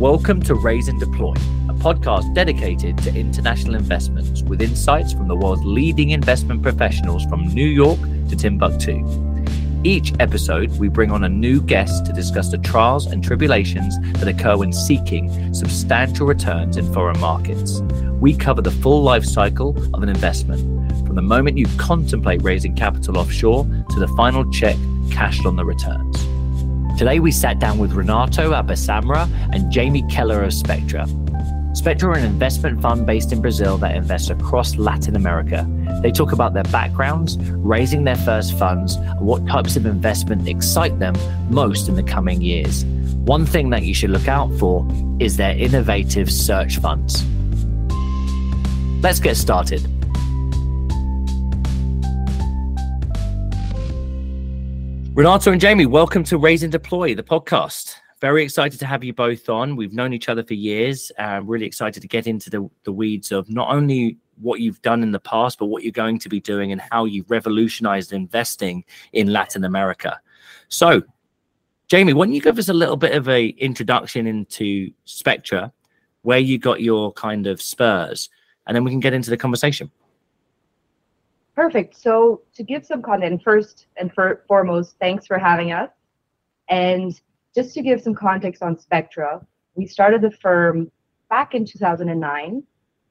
Welcome to Raise and Deploy, a podcast dedicated to international investments with insights from the world's leading investment professionals from New York to Timbuktu. Each episode, we bring on a new guest to discuss the trials and tribulations that occur when seeking substantial returns in foreign markets. We cover the full life cycle of an investment, from the moment you contemplate raising capital offshore to the final check cashed on the returns. Today, we sat down with Renato Abissamra and Jamie Keller of Spectra. Spectra are an investment fund based in Brazil that invests across Latin America. They talk about their backgrounds, raising their first funds, and what types of investment excite them most in the coming years. One thing that you should look out for is their innovative search funds. Let's get started. Renato and Jamie, welcome to Raise and Deploy, the podcast. Very excited to have you both on. We've known each other for years. Uh, really excited to get into the, the weeds of not only what you've done in the past, but what you're going to be doing and how you've revolutionized investing in Latin America. So, Jamie, why don't you give us a little bit of a introduction into Spectra, where you got your kind of spurs, and then we can get into the conversation. Perfect. So to give some content, first and for, foremost, thanks for having us. And just to give some context on Spectra, we started the firm back in 2009.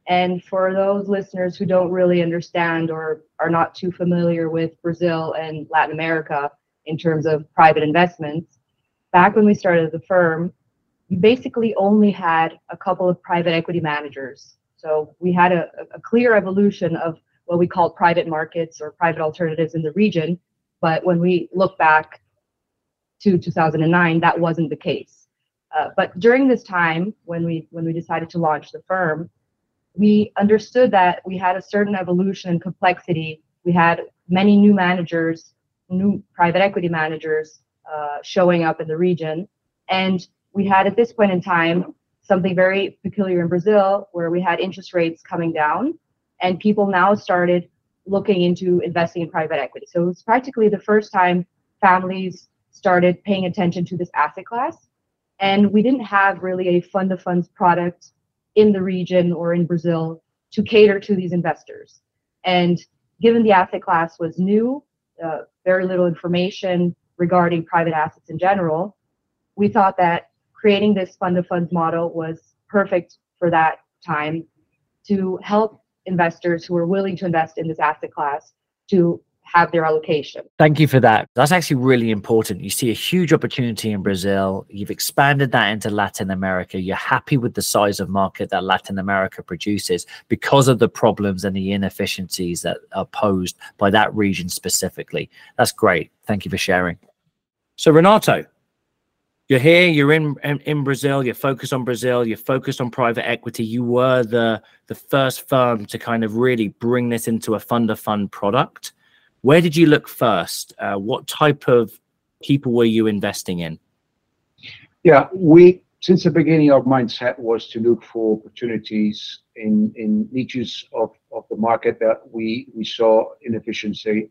And for those listeners who don't really understand or are not too familiar with Brazil and Latin America in terms of private investments, back when we started the firm, we basically only had a couple of private equity managers. So we had a, a clear evolution of what we call private markets or private alternatives in the region. But when we look back to 2009, that wasn't the case. Uh, but during this time, when we when we decided to launch the firm, we understood that we had a certain evolution and complexity. We had many new managers, new private equity managers uh, showing up in the region, and we had at this point in time something very peculiar in Brazil, where we had interest rates coming down, and people now started looking into investing in private equity. So it was practically the first time families started paying attention to this asset class. And we didn't have really a fund of funds product in the region or in Brazil to cater to these investors. And given the asset class was new, uh, very little information regarding private assets in general, we thought that creating this fund of funds model was perfect for that time to help investors who are willing to invest in this asset class to have their allocation. Thank you for that. That's actually really important. You see a huge opportunity in Brazil. You've expanded that into Latin America. You're happy with the size of market that Latin America produces because of the problems and the inefficiencies that are posed by that region specifically. That's great. Thank you for sharing. So, Renato, you're here, you're in, in, in Brazil, you're focused on Brazil, you're focused on private equity. You were the the first firm to kind of really bring this into a fund of fund product. Where did you look first? Uh, what type of people were you investing in? Yeah, we since the beginning our mindset was to look for opportunities in in niches of, of the market that we we saw inefficiency.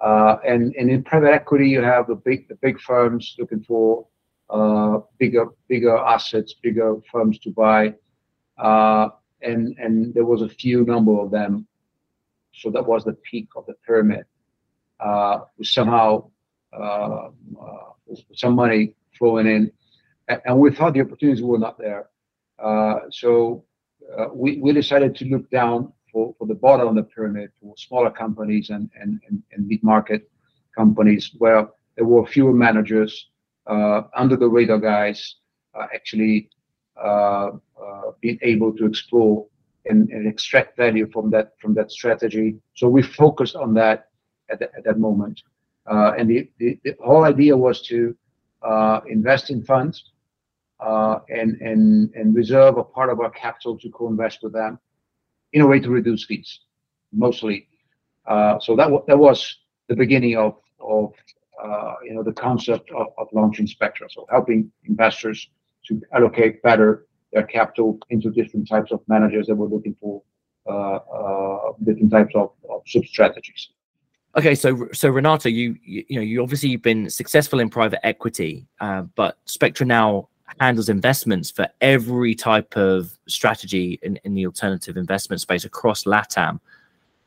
Uh, and and in private equity, you have the big the big firms looking for bigger bigger assets, bigger firms to buy, uh, and and there was a few number of them. So that was the peak of the pyramid. Uh, somehow uh, uh, some money flowing in, and, we thought the opportunities were not there. Uh, so we we decided to look down for, for the bottom of the pyramid for smaller companies and and and, and mid market companies where there were fewer managers uh, under the radar guys uh, actually uh, being able to explore and, and, extract value from that from that strategy. So we focused on that at, the, at that moment. and the, the, the, whole idea was to invest in funds uh, and and and reserve a part of our capital to co-invest with them in a way to reduce fees, mostly. Uh, so that that was the beginning of of uh, you know, the concept of, launching Spectra. So helping investors to allocate better their capital into different types of managers that we're looking for uh, uh, different types of, of sub strategies. Okay, so so Renato, you, know you obviously you've been successful in private equity, uh, but Spectra now handles investments for every type of strategy in the alternative investment space across LATAM.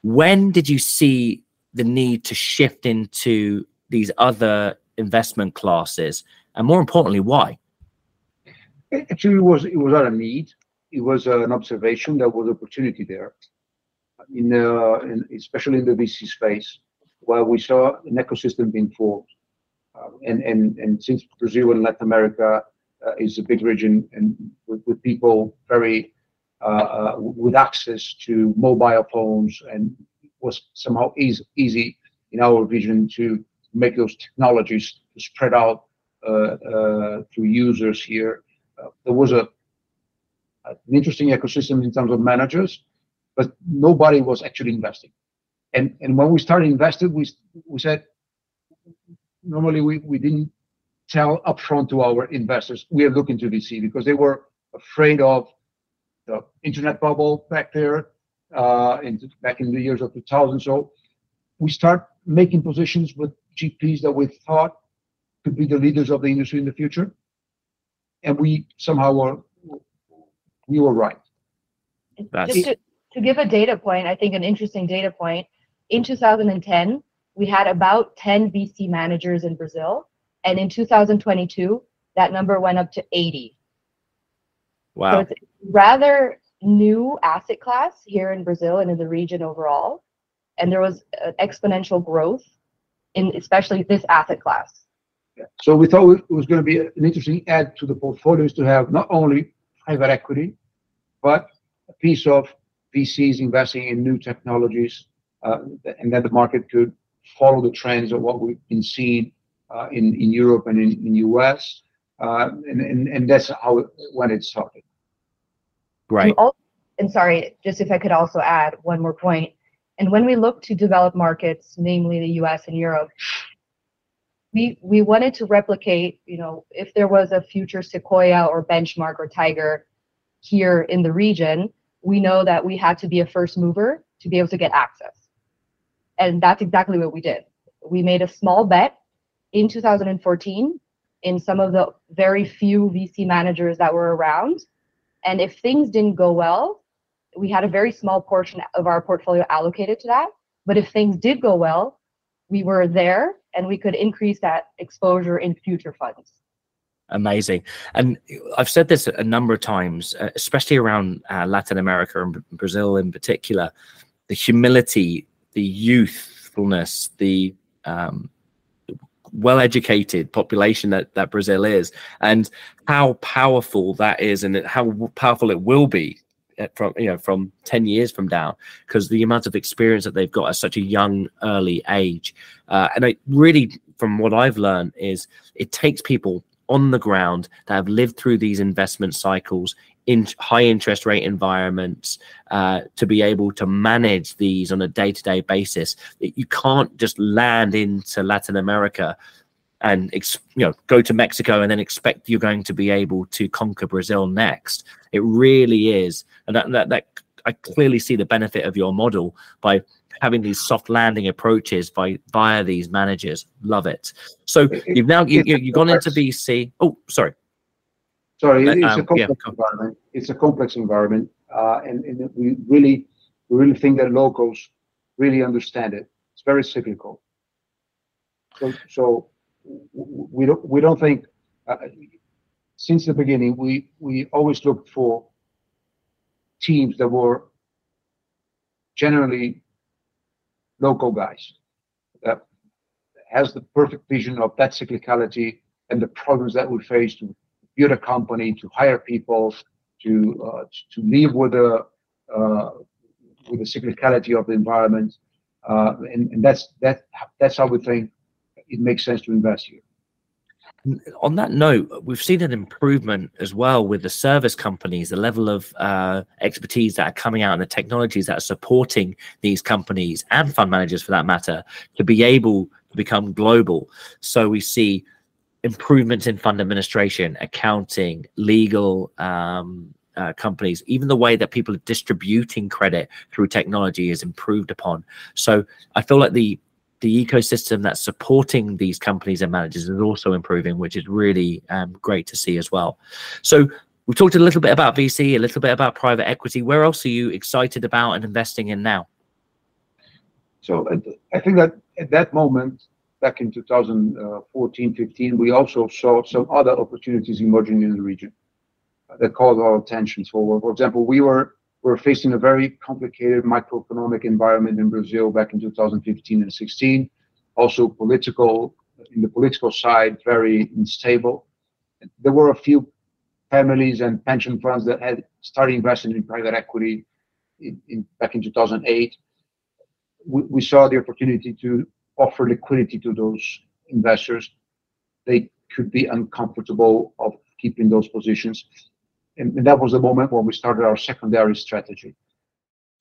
When did you see the need to shift into these other investment classes? And more importantly, why? Actually, it was it was not a need. It was an observation. There was opportunity there, in, uh, in especially in the VC space, where we saw an ecosystem being formed. Uh, and and and since Brazil and Latin America uh, is a big region and with, with people very uh, uh, with access to mobile phones and was somehow easy, easy in our vision to make those technologies spread out uh, uh, to users here. Uh, there was an interesting ecosystem in terms of managers, but nobody was actually investing. And and when we started investing, we we said normally we, didn't tell upfront to our investors we are looking to VC because they were afraid of the internet bubble back there, back in the years of 2000. So we start making positions with GPs that we thought could be the leaders of the industry in the future, and we somehow were we were right. Just to, to give a data point, I think an interesting data point. In 2010, we had about 10 VC managers in Brazil, and in 2022, that number went up to 80. Wow. So it's rather new asset class here in Brazil and in the region overall. And there was uh, exponential growth in especially this asset class. Yeah. So we thought it was going to be an interesting add to the portfolios to have not only private equity, but a piece of VCs investing in new technologies, uh, and that the market could follow the trends of what we've been seeing uh, in in Europe and in, in US, uh, and, and and that's how it, when it started. Right. And, and sorry, just if I could also add one more point. And when we look to developed markets, namely the US and Europe, we we wanted to replicate, you know, if there was a future Sequoia or Benchmark or Tiger here in the region, we know that we had to be a first mover to be able to get access. And that's exactly what we did. We made a small bet in 2014 in some of the very few VC managers that were around and if things didn't go well, we had a very small portion of our portfolio allocated to that. But if things did go well, we were there and we could increase that exposure in future funds. Amazing. And I've said this a number of times, uh, especially around uh, Latin America and Brazil in particular, the humility, the youthfulness, the um, well-educated population that, that Brazil is, and how powerful that is, and how powerful it will be from you know from 10 years from now because the amount of experience that they've got at such a young early age uh, and I really from what I've learned is it takes people on the ground that have lived through these investment cycles in high interest rate environments uh, to be able to manage these on a day to day basis. You can't just land into Latin America and you know go to Mexico and then expect you're going to be able to conquer Brazil next. It really is, and that, that, that I clearly see the benefit of your model by having these soft landing approaches by via these managers. Love it. So you've now you, you've gone into VC. Oh, sorry. Sorry, it's um, a complex yeah. environment. It's a complex environment, uh, and, and we really, we really think that locals really understand it. It's very cyclical. So, so we don't we don't think uh, since the beginning we we always looked for teams that were generally local guys that has the perfect vision of that cyclicality and the problems that we face to build a company, to hire people, to uh, to live with the uh, with the cyclicality of the environment, uh, and, and that's that that's how we think it makes sense to invest here. On that note, we've seen an improvement as well with the service companies, the level of uh, expertise that are coming out and the technologies that are supporting these companies and fund managers for that matter to be able to become global. So we see improvements in fund administration, accounting, legal um, uh, companies, even the way that people are distributing credit through technology is improved upon. So I feel like the the ecosystem that's supporting these companies and managers is also improving, which is really um, great to see as well. So we've talked a little bit about VC, a little bit about private equity. Where else are you excited about and investing in now? So I think that at that moment, back in 2014, 15, we also saw some other opportunities emerging in the region that called our attention. So, for example, we were we're facing a very complicated macroeconomic environment in Brazil back in 2015 and 16. Also, political in the political side, very unstable. There were a few families and pension funds that had started investing in private equity in, in back in 2008. We, we saw the opportunity to offer liquidity to those investors. They could be uncomfortable of keeping those positions and, and that was the moment when we started our secondary strategy.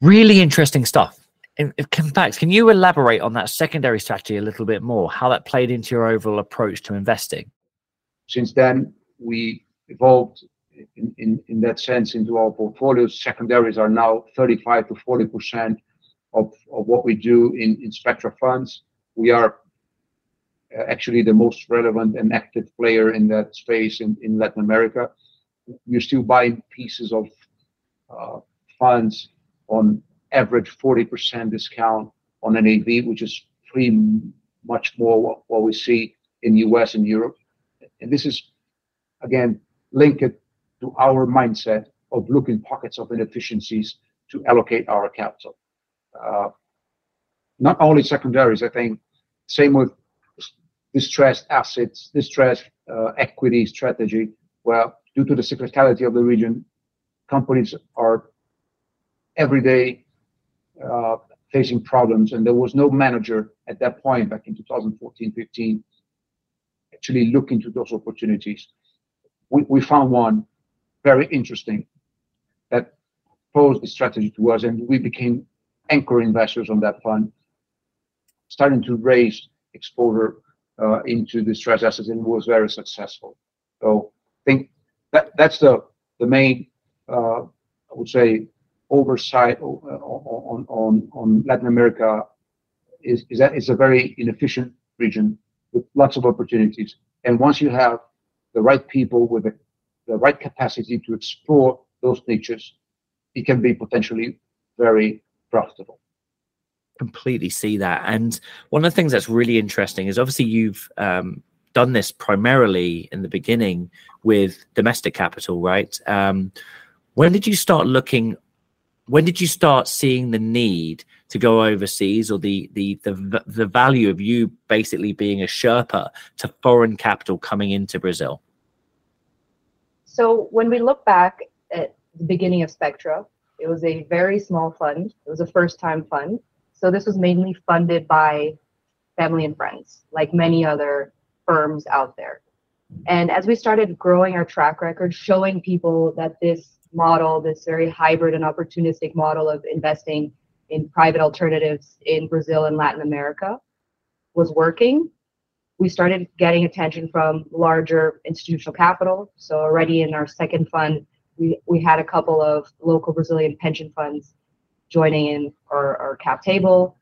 Really interesting stuff. In, in fact, can you elaborate on that secondary strategy a little bit more? How that played into your overall approach to investing? Since then, we evolved in, in, in that sense into our portfolios. Secondaries are now 35 to 40 percent of, of what we do in, in Spectra funds. We are uh, actually the most relevant and active player in that space in, in Latin America you're still buying pieces of uh, funds on average 40% discount on NAV, which is pretty much more what, what we see in US and Europe. And this is, again, linked to our mindset of looking pockets of inefficiencies to allocate our capital. Uh, not only secondaries, I think, same with distressed assets, distressed uh, equity strategy, where due to the cyclicality of the region, companies are every day uh, facing problems, and there was no manager at that point back in 2014, 15, actually look into those opportunities. We, found one very interesting that posed the strategy to us, and we became anchor investors on that fund, starting to raise exposure uh, into distressed assets, and was very successful. So I think that that's the the main uh, I would say oversight on on on Latin America is is that it's a very inefficient region with lots of opportunities. And once you have the right people with the, the right capacity to explore those niches, it can be potentially very profitable completely see that. And one of the things that's really interesting is obviously you've um, done this primarily in the beginning with domestic capital, right? Um, when did you start looking? When did you start seeing the need to go overseas, or the the the the value of you basically being a Sherpa to foreign capital coming into Brazil? So when we look back at the beginning of Spectra, it was a very small fund. It was a first-time fund. So this was mainly funded by family and friends, like many other firms out there. And as we started growing our track record, showing people that this model, this very hybrid and opportunistic model of investing in private alternatives in Brazil and Latin America was working, we started getting attention from larger institutional capital. So already in our second fund, we, we had a couple of local Brazilian pension funds joining in our, our cap table.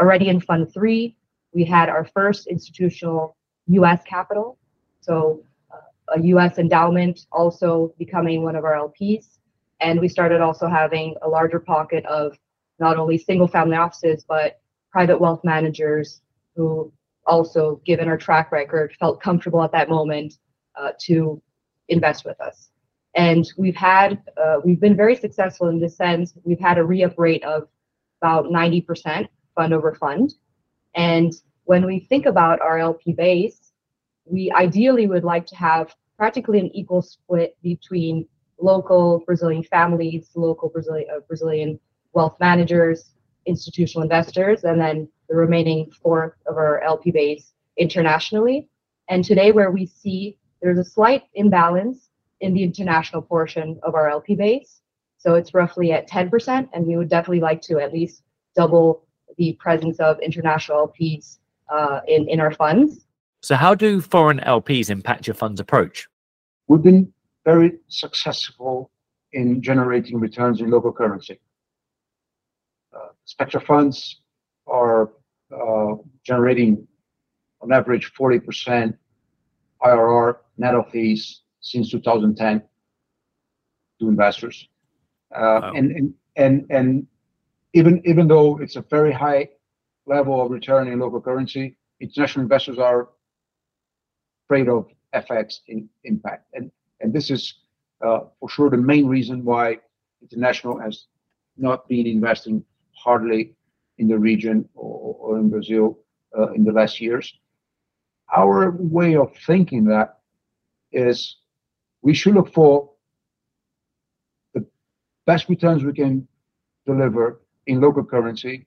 Already in fund three, we had our first institutional US capital. So uh, a US endowment also becoming one of our LPs. And we started also having a larger pocket of not only single family offices, but private wealth managers who also, given our track record, felt comfortable at that moment uh, to invest with us. And we've had, uh, we've been very successful in this sense. We've had a re up rate of about 90% fund over fund. And when we think about our LP base, we ideally would like to have practically an equal split between local Brazilian families, local Brazilian, uh, Brazilian wealth managers, institutional investors, and then the remaining fourth of our LP base internationally. And today, where we see there's a slight imbalance in the international portion of our LP base. So it's roughly at 10%, and we would definitely like to at least double the presence of international LPs uh, in, in our funds. So, how do foreign LPs impact your fund's approach? We've been very successful in generating returns in local currency. Uh, Spectra funds are generating on average 40% IRR net of fees since 2010 to investors. Wow. And, and, and, and even, even though it's a very high level of return in local currency, international investors are afraid of FX impact. And this is uh, for sure the main reason why international has not been investing hardly in the region or in Brazil uh, in the last years. Our way of thinking that is we should look for the best returns we can deliver in local currency.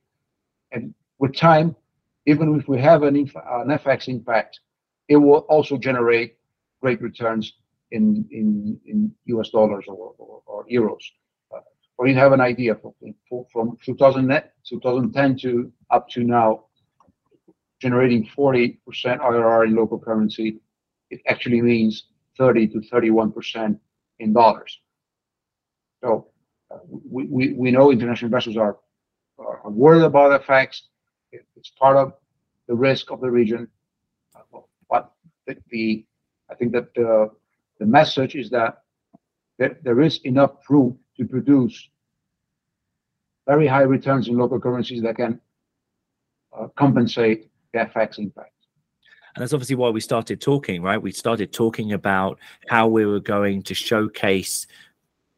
With time, even if we have an FX impact, it will also generate great returns in US dollars or euros. For you to have an idea, from 2010 to up to now, generating 40% IRR in local currency, it actually means 30%-31% in dollars. So uh, we know international investors are worried about FX. It's part of the risk of the region. But the I think that the message is that there is enough room to produce very high returns in local currencies that can uh, compensate the FX impact. And that's obviously why we started talking, right? We started talking about how we were going to showcase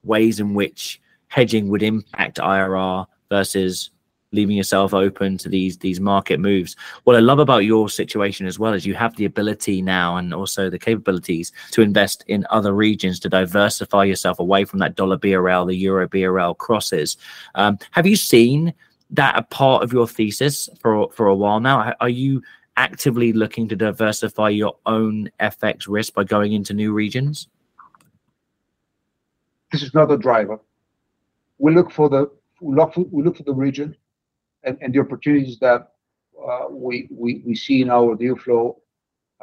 ways in which hedging would impact IRR versus leaving yourself open to these these market moves. What I love about your situation as well is you have the ability now and also the capabilities to invest in other regions to diversify yourself away from that dollar BRL, the euro BRL crosses. Um, have you seen that a part of your thesis for for a while now? Are you actively looking to diversify your own FX risk by going into new regions? This is not a driver. We look for the We look for the region and the opportunities that uh, we see in our deal flow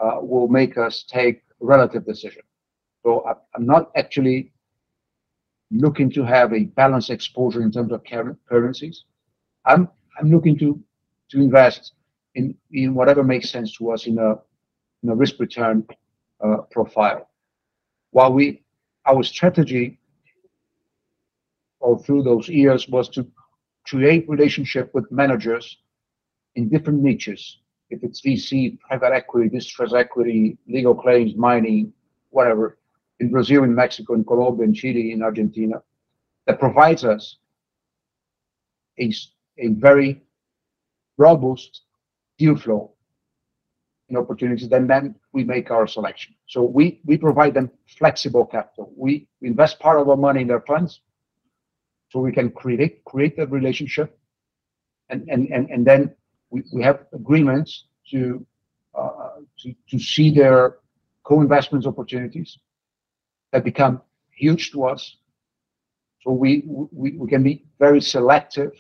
uh, will make us take relative decision. I'm not actually looking to have a balanced exposure in terms of currencies. I'm looking to invest in whatever makes sense to us in a risk-return uh, profile. While our strategy all through those years was to create relationship with managers in different niches, if it's VC, private equity, distressed equity, legal claims, mining, whatever, in Brazil, in Mexico, in Colombia, in Chile, in Argentina, that provides us a a very robust deal flow and opportunities, then we make our selection. So we we provide them flexible capital. We invest part of our money in their funds, so we can create create that relationship. And and and, and then we we have agreements to uh, to see their co-investment opportunities that become huge to us. So we we can be very selective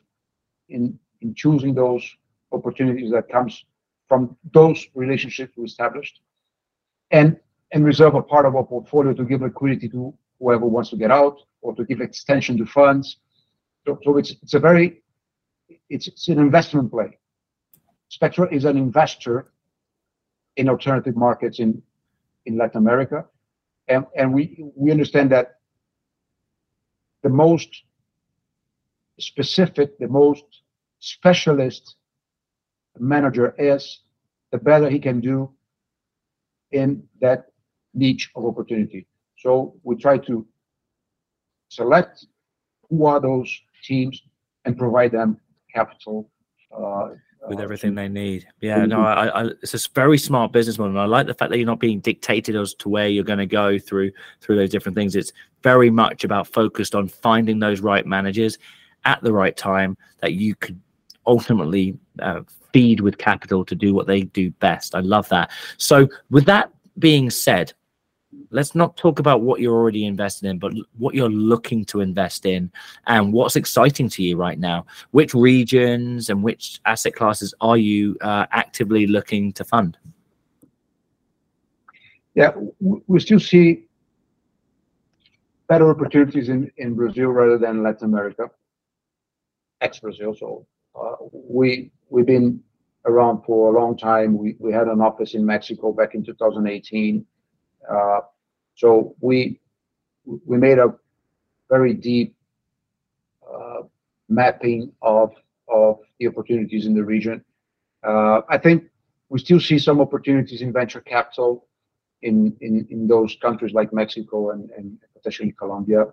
in in choosing those opportunities that comes from those relationships we established and and reserve a part of our portfolio to give liquidity to whoever wants to get out or to give extension to funds. So, it's it's a very, it's, it's an investment play. Spectra is an investor in alternative markets in Latin America. And, and we we understand that the most specific, the most specialist manager is, the better he can do in that niche of opportunity. So we try to select who are those teams and provide them capital. Uh, uh, with everything they need. Yeah, mm-hmm. no, i it's a very smart business model, and I like the fact that you're not being dictated as to where you're going to go through through those different things. It's very much about focused on finding those right managers at the right time that you could ultimately uh, feed with capital to do what they do best. I love that. So, with that being said, let's not talk about what you're already invested in, but what you're looking to invest in and what's exciting to you right now. Which regions and which asset classes are you uh, actively looking to fund? Yeah. We still see better opportunities in Brazil rather than Latin America, ex-Brazil. So uh, we've been around for a long time. We, we had an office in Mexico back in 2018. Uh, so we we made a very deep uh, mapping of of the opportunities in the region. Uh, I think we still see some opportunities in venture capital in in, in those countries like Mexico and, and potentially Colombia.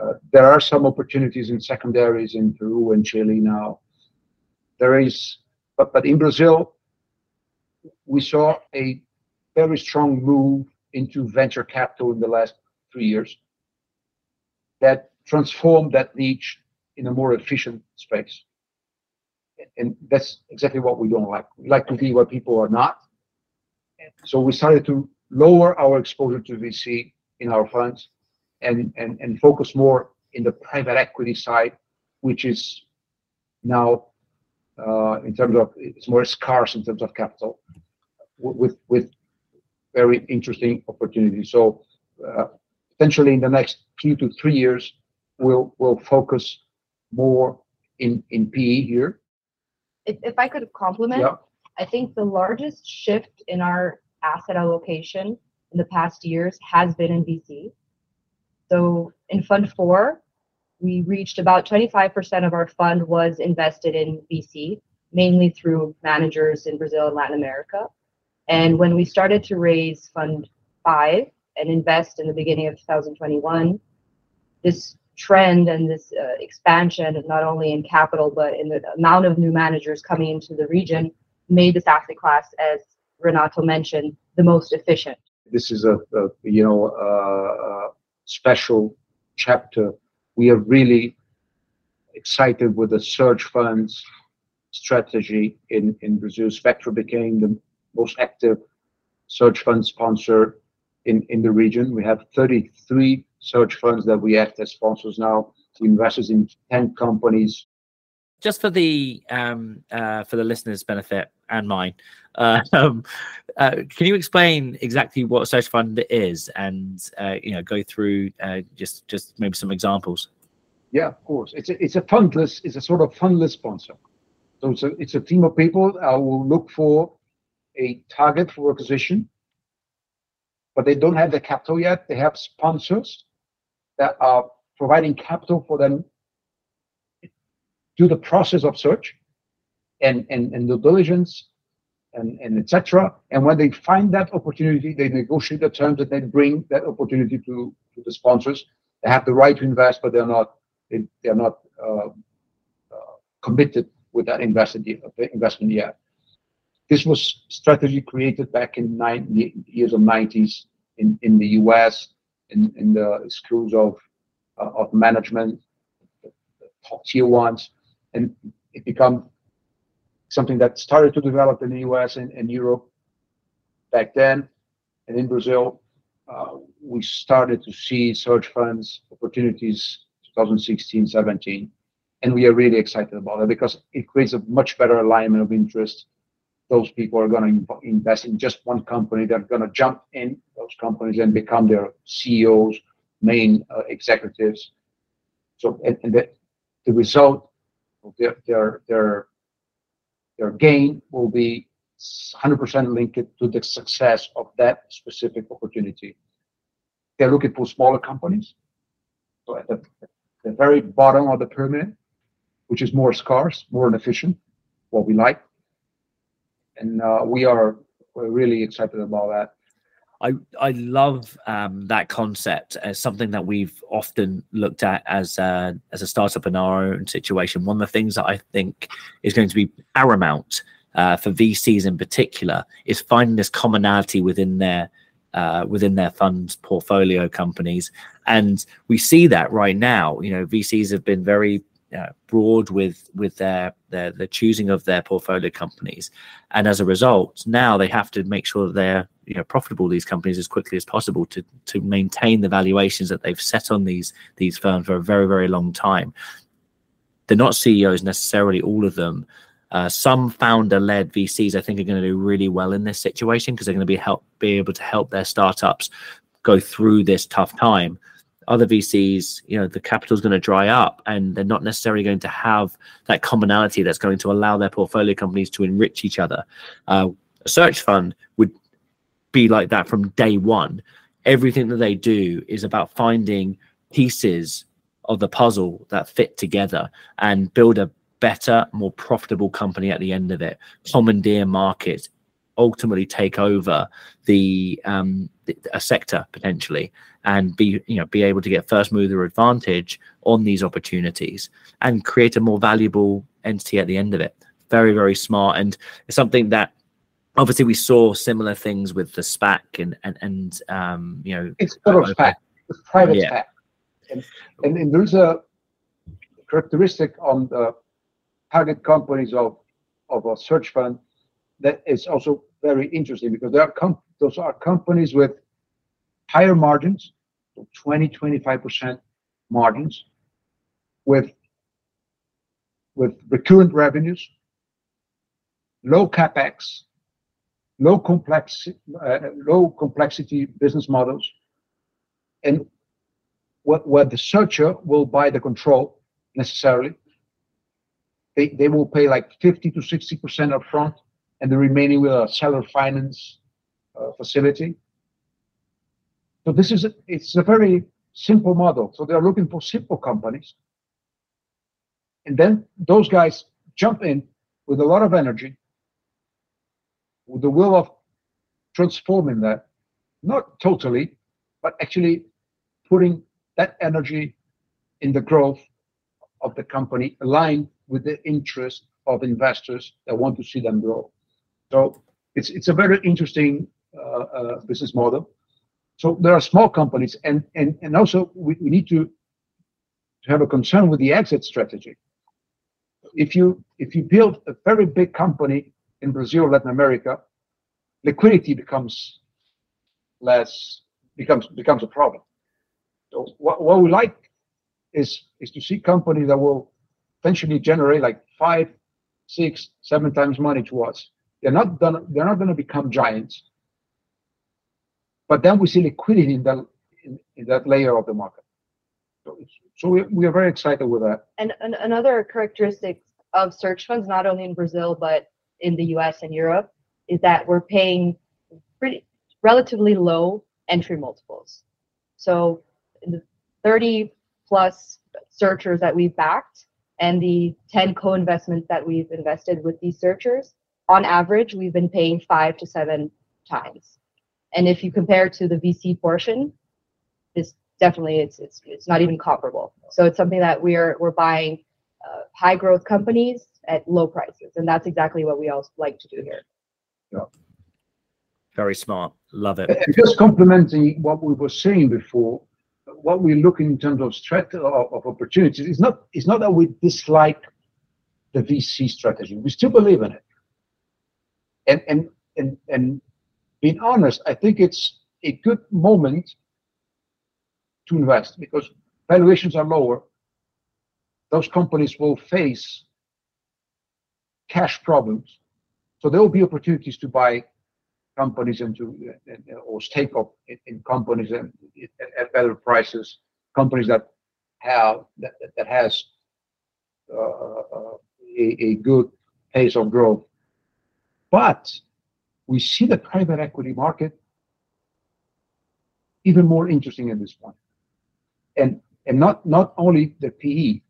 Uh, there are some opportunities in secondaries in Peru and Chile now. There is but, but in Brazil, we saw a very strong move into venture capital in the last three years that transformed that niche in a more efficient space. And that's exactly what we don't like. We like to be where people are not. So we started to lower our exposure to VC in our funds and, and, and focus more in the private equity side, which is now uh, in terms of it's more scarce in terms of capital with with very interesting opportunity. So uh, potentially in the next two to three years, we'll we'll focus more in in PE here. If, if I could complement, yeah. I think the largest shift in our asset allocation in the past years has been in VC. So in Fund Four, we reached about 25% of our fund was invested in VC, mainly through managers in Brazil and Latin America. And when we started to raise Fund 5 and invest in the beginning of 2021, this trend and this uh, expansion, not only in capital, but in the amount of new managers coming into the region, made this asset class, as Renato mentioned, the most efficient. This is a, a you know, a special chapter we are really excited with the search funds strategy in, in Brazil. Spectra became the most active search fund sponsor in, in the region. We have 33 search funds that we act as sponsors now. We invest in 10 companies. Just for the um, uh, for the listeners' benefit and mine, uh, um, uh, can you explain exactly what a search fund is, and uh, you know, go through uh, just just maybe some examples? Yeah, of course. It's a, it's a fundless, it's a sort of fundless sponsor. So it's a, it's a team of people that will look for a target for acquisition, but they don't have the capital yet. They have sponsors that are providing capital for them do the process of search and, and, and due diligence and, and etc. And when they find that opportunity, they negotiate the terms and they bring that opportunity to, to the sponsors. They have the right to invest, but they're not they, they're not uh, uh, committed with that investment investment yet. This was strategy created back in the years of 90s in, in the US, in, in the schools of, uh, of management, top tier ones, and it became something that started to develop in the US and, and Europe back then. And in Brazil, uh, we started to see search funds opportunities 2016, 17. And we are really excited about it because it creates a much better alignment of interest. Those people are going to invest in just one company. They're going to jump in those companies and become their CEOs, main uh, executives. So, and, and the, the result of their, their, their, their gain will be 100% linked to the success of that specific opportunity. They're looking for smaller companies. So at the the very bottom of the pyramid, which is more scarce, more inefficient, what we like. And uh, we are really excited about that. I, I love um, that concept as something that we've often looked at as a, as a startup in our own situation. One of the things that I think is going to be paramount uh, for VCs in particular is finding this commonality within their uh, within their funds portfolio companies. And we see that right now. You know, VCs have been very uh, broad with with their, their the choosing of their portfolio companies, and as a result, now they have to make sure that they're you know profitable these companies as quickly as possible to to maintain the valuations that they've set on these these firms for a very very long time. They're not CEOs necessarily, all of them, uh, some founder-led VCs, I think, are going to do really well in this situation because they're going to be help be able to help their startups go through this tough time. Other VCs, you know, the capital is going to dry up and they're not necessarily going to have that commonality that's going to allow their portfolio companies to enrich each other. Uh, a search fund would be like that from day one. Everything that they do is about finding pieces of the puzzle that fit together and build a better, more profitable company at the end of it. Commandeer market, ultimately take over the, um, the a sector potentially and be you know be able to get first mover advantage on these opportunities and create a more valuable entity at the end of it. Very very smart. And it's something that obviously we saw similar things with the SPAC and and, and um you know it's sort of SPAC. It's private yeah. SPAC. And, and, and there's a characteristic on the target companies of of a search fund that is also very interesting because there are those are companies with higher margins, 20, 25% margins, with with recurrent revenues, low capex, low uh, low complexity business models, and where the searcher will buy the control necessarily. They will pay like 50 to 60 percent upfront, and the remaining will a seller finance uh, facility. So this is a, it's a very simple model. So they're looking for simple companies. And then those guys jump in with a lot of energy, with the will of transforming that, not totally, but actually putting that energy in the growth of the company aligned with the interest of investors that want to see them grow. So it's it's a very interesting uh, uh, business model. So there are small companies, and and and also we, we need to to have a concern with the exit strategy. If you if you build a very big company in Brazil, Latin America, liquidity becomes less becomes becomes a problem. So what, what we like is is to see companies that will eventually generate like five, six, seven times money to us. They're not gonna they're not gonna become giants, but then we see liquidity in that in, in that layer of the market. So, so we, we are very excited with that. And, and another characteristic of search funds, not only in Brazil but in the U.S. and Europe, is that we're paying pretty relatively low entry multiples. So the 30 plus searchers that we've backed and the 10 co-investments that we've invested with these searchers, on average, we've been paying five to seven times. And if you compare to the VC portion, it's definitely it's it's it's not even comparable. So it's something that we're we're buying uh, high growth companies at low prices, and that's exactly what we all like to do here. Yeah. Very smart. Love it. And just complementing what we were saying before, what we look in terms of strategy of, of opportunities is not it's not that we dislike the VC strategy. We still believe in it. And and and and being honest, I think it's a good moment to invest because valuations are lower. Those companies will face cash problems. So there will be opportunities to buy companies and to or stake up in, in companies and at better prices, companies that have that, that has uh, a, a good pace of growth. But we see the private equity market even more interesting at this point. And and not not only the PE,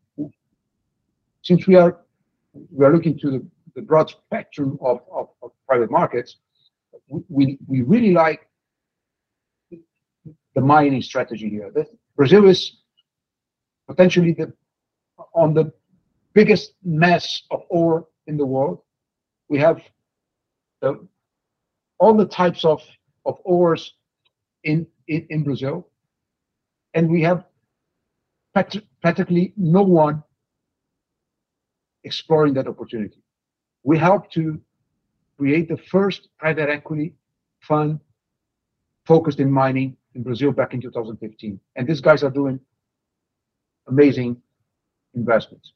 since we are we are looking to the, the broad spectrum of, of, of private markets, we, we really like the mining strategy here. The, Brazil is potentially the on the biggest mass of ore in the world. We have the all the types of, of ores in, in, in Brazil. And we have practically no one exploring that opportunity. We helped to create the first private equity fund focused in mining in Brazil back in 2015. And these guys are doing amazing investments.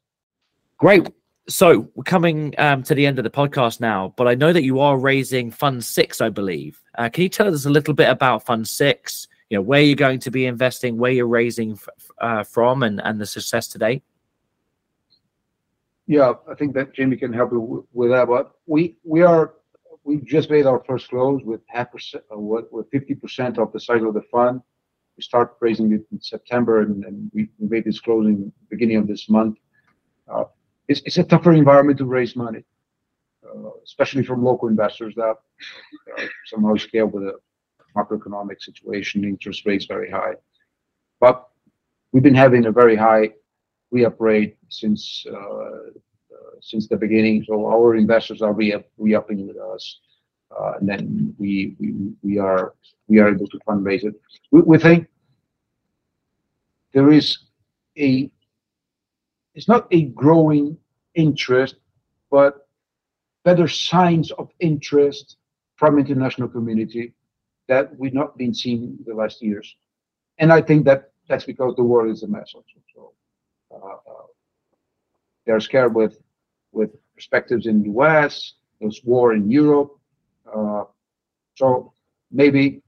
Great so we're coming um, to the end of the podcast now, but I know that you are raising Fund Six, I believe. Uh, can you tell us a little bit about Fund Six? you know where you're going to be investing, where you're raising uh, from, and and the success today? Yeah, I think that Jamie can help you with that. But we we are we just made our first close with half percent, uh, with fifty percent of the size of the fund. We start raising it in September, and, and we, we made this closing beginning of this month. Uh, it's, it's a tougher environment to raise money, uh, especially from local investors that somehow scared with the macroeconomic situation, interest rates very high. But we've been having a very high re-up rate since uh, uh, since the beginning. So our investors are re-upping with us, uh, and then we we we are we are able to fundraise it. We, we think there is a it's not a growing interest, but better signs of interest from international community that we've not been seeing the last years. And I think that that's because the world is a mess also. So uh, uh, they're scared with with perspectives in the US, there's war in Europe. Uh, so maybe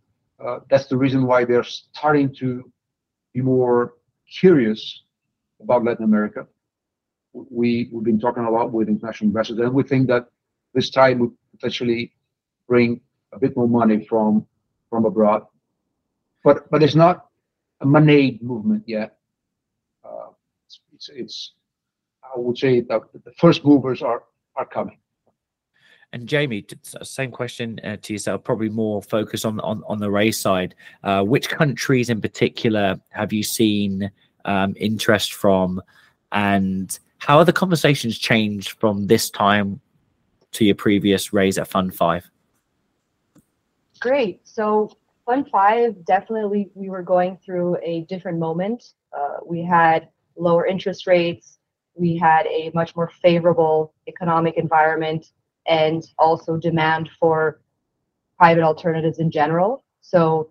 uh, that's the reason why they're starting to be more curious about Latin America. We, we've been talking a lot with international investors, and we think that this time would potentially bring a bit more money from from abroad. But but it's not a money movement yet. Uh, it's, I would say that the first movers are are coming. And Jamie, same question uh, to yourself, probably more focus on on, on the race side. Uh, which countries in particular have you seen um, interest from, and how are the conversations changed from this time to your previous raise at Fund Five? Great. So Fund Five, definitely, we were going through a different moment. Uh, we had lower interest rates. We had a much more favorable economic environment and also demand for private alternatives in general. So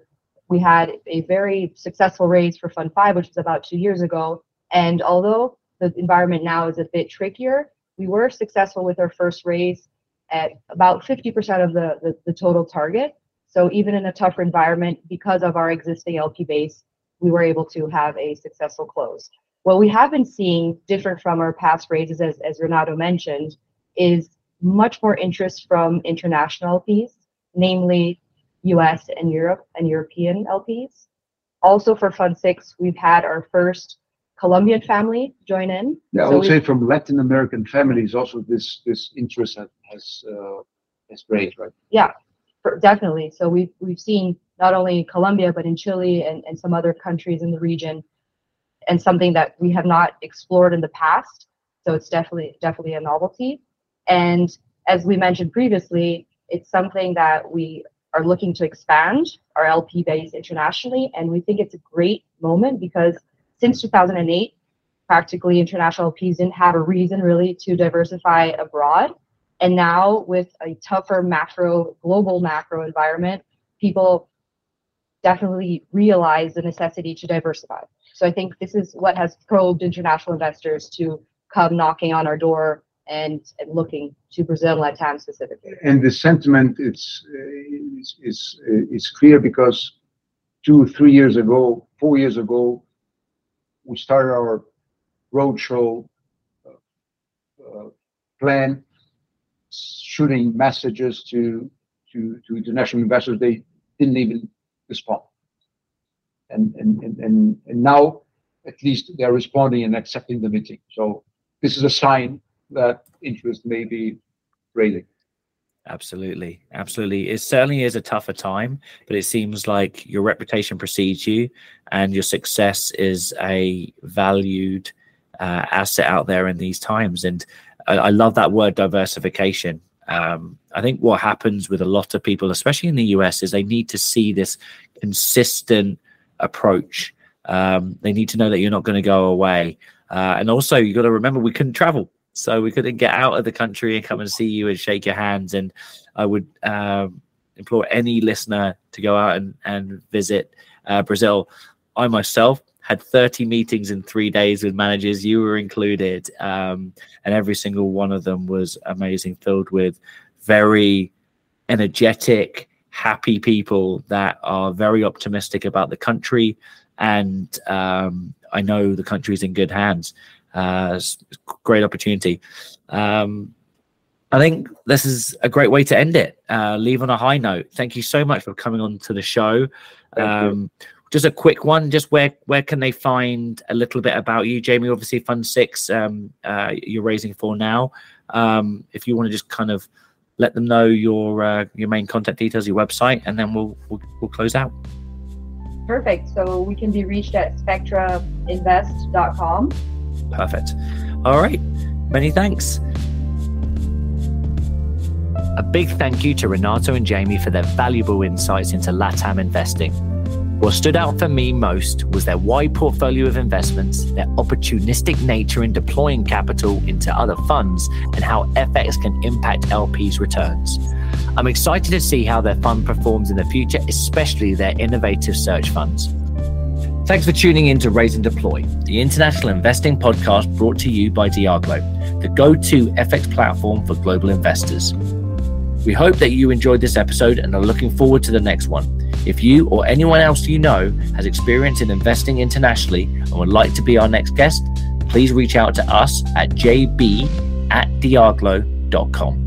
we had a very successful raise for Fund 5, which was about two years ago. And although the environment now is a bit trickier, we were successful with our first raise at about 50% of the, the, the total target. So even in a tougher environment, because of our existing LP base, we were able to have a successful close. What we have been seeing different from our past raises, as, as Renato mentioned, is much more interest from international LPs, namely US and Europe and European LPs. Also for Fund 6, we've had our first Colombian family join in. Yeah, so I would say from Latin American families also this this interest has uh, has raised, right? Yeah, for, definitely. So we've we've seen not only in Colombia but in Chile and, and some other countries in the region, and something that we have not explored in the past. So it's definitely definitely a novelty. And as we mentioned previously, it's something that we are looking to expand our LP base internationally. And we think it's a great moment because since 2008, practically international LPs didn't have a reason really to diversify abroad. And now with a tougher macro, global macro environment, people definitely realize the necessity to diversify. So I think this is what has probed international investors to come knocking on our door and, and looking to Brazil and Latam specifically. And the sentiment is, is, is, is clear because two, three years ago, four years ago, we started our roadshow uh, uh, plan, shooting messages to, to, to international investors. They didn't even respond. And, and, and, and, and now, at least, they're responding and accepting the meeting. So this is a sign that interest may be raising. Absolutely. Absolutely. It certainly is a tougher time, but it seems like your reputation precedes you and your success is a valued uh, asset out there in these times. And I, I love that word diversification. Um, I think what happens with a lot of people, especially in the US, is they need to see this consistent approach. Um, they need to know that you're not going to go away. Uh, and also, you've got to remember we couldn't travel so we couldn't get out of the country and come and see you and shake your hands. And I would um, implore any listener to go out and, and visit uh, Brazil. I myself had 30 meetings in three days with managers, you were included. Um, and every single one of them was amazing, filled with very energetic, happy people that are very optimistic about the country. And um, I know the country is in good hands. Uh, great opportunity. Um, I think this is a great way to end it. Uh, leave on a high note. Thank you so much for coming on to the show. Um, just a quick one. Just where where can they find a little bit about you, Jamie? Obviously, Fund Six. Um, uh, you're raising for now. Um, if you want to just kind of let them know your uh, your main contact details, your website, and then we'll we'll, we'll close out. Perfect. So we can be reached at spectrainvest.com. Perfect. All right. Many thanks. A big thank you to Renato and Jamie for their valuable insights into LATAM investing. What stood out for me most was their wide portfolio of investments, their opportunistic nature in deploying capital into other funds, and how FX can impact LPs' returns. I'm excited to see how their fund performs in the future, especially their innovative search funds. Thanks for tuning in to Raise and Deploy, the international investing podcast brought to you by Diaglo, the go to FX platform for global investors. We hope that you enjoyed this episode and are looking forward to the next one. If you or anyone else you know has experience in investing internationally and would like to be our next guest, please reach out to us at jb at diaglo.com.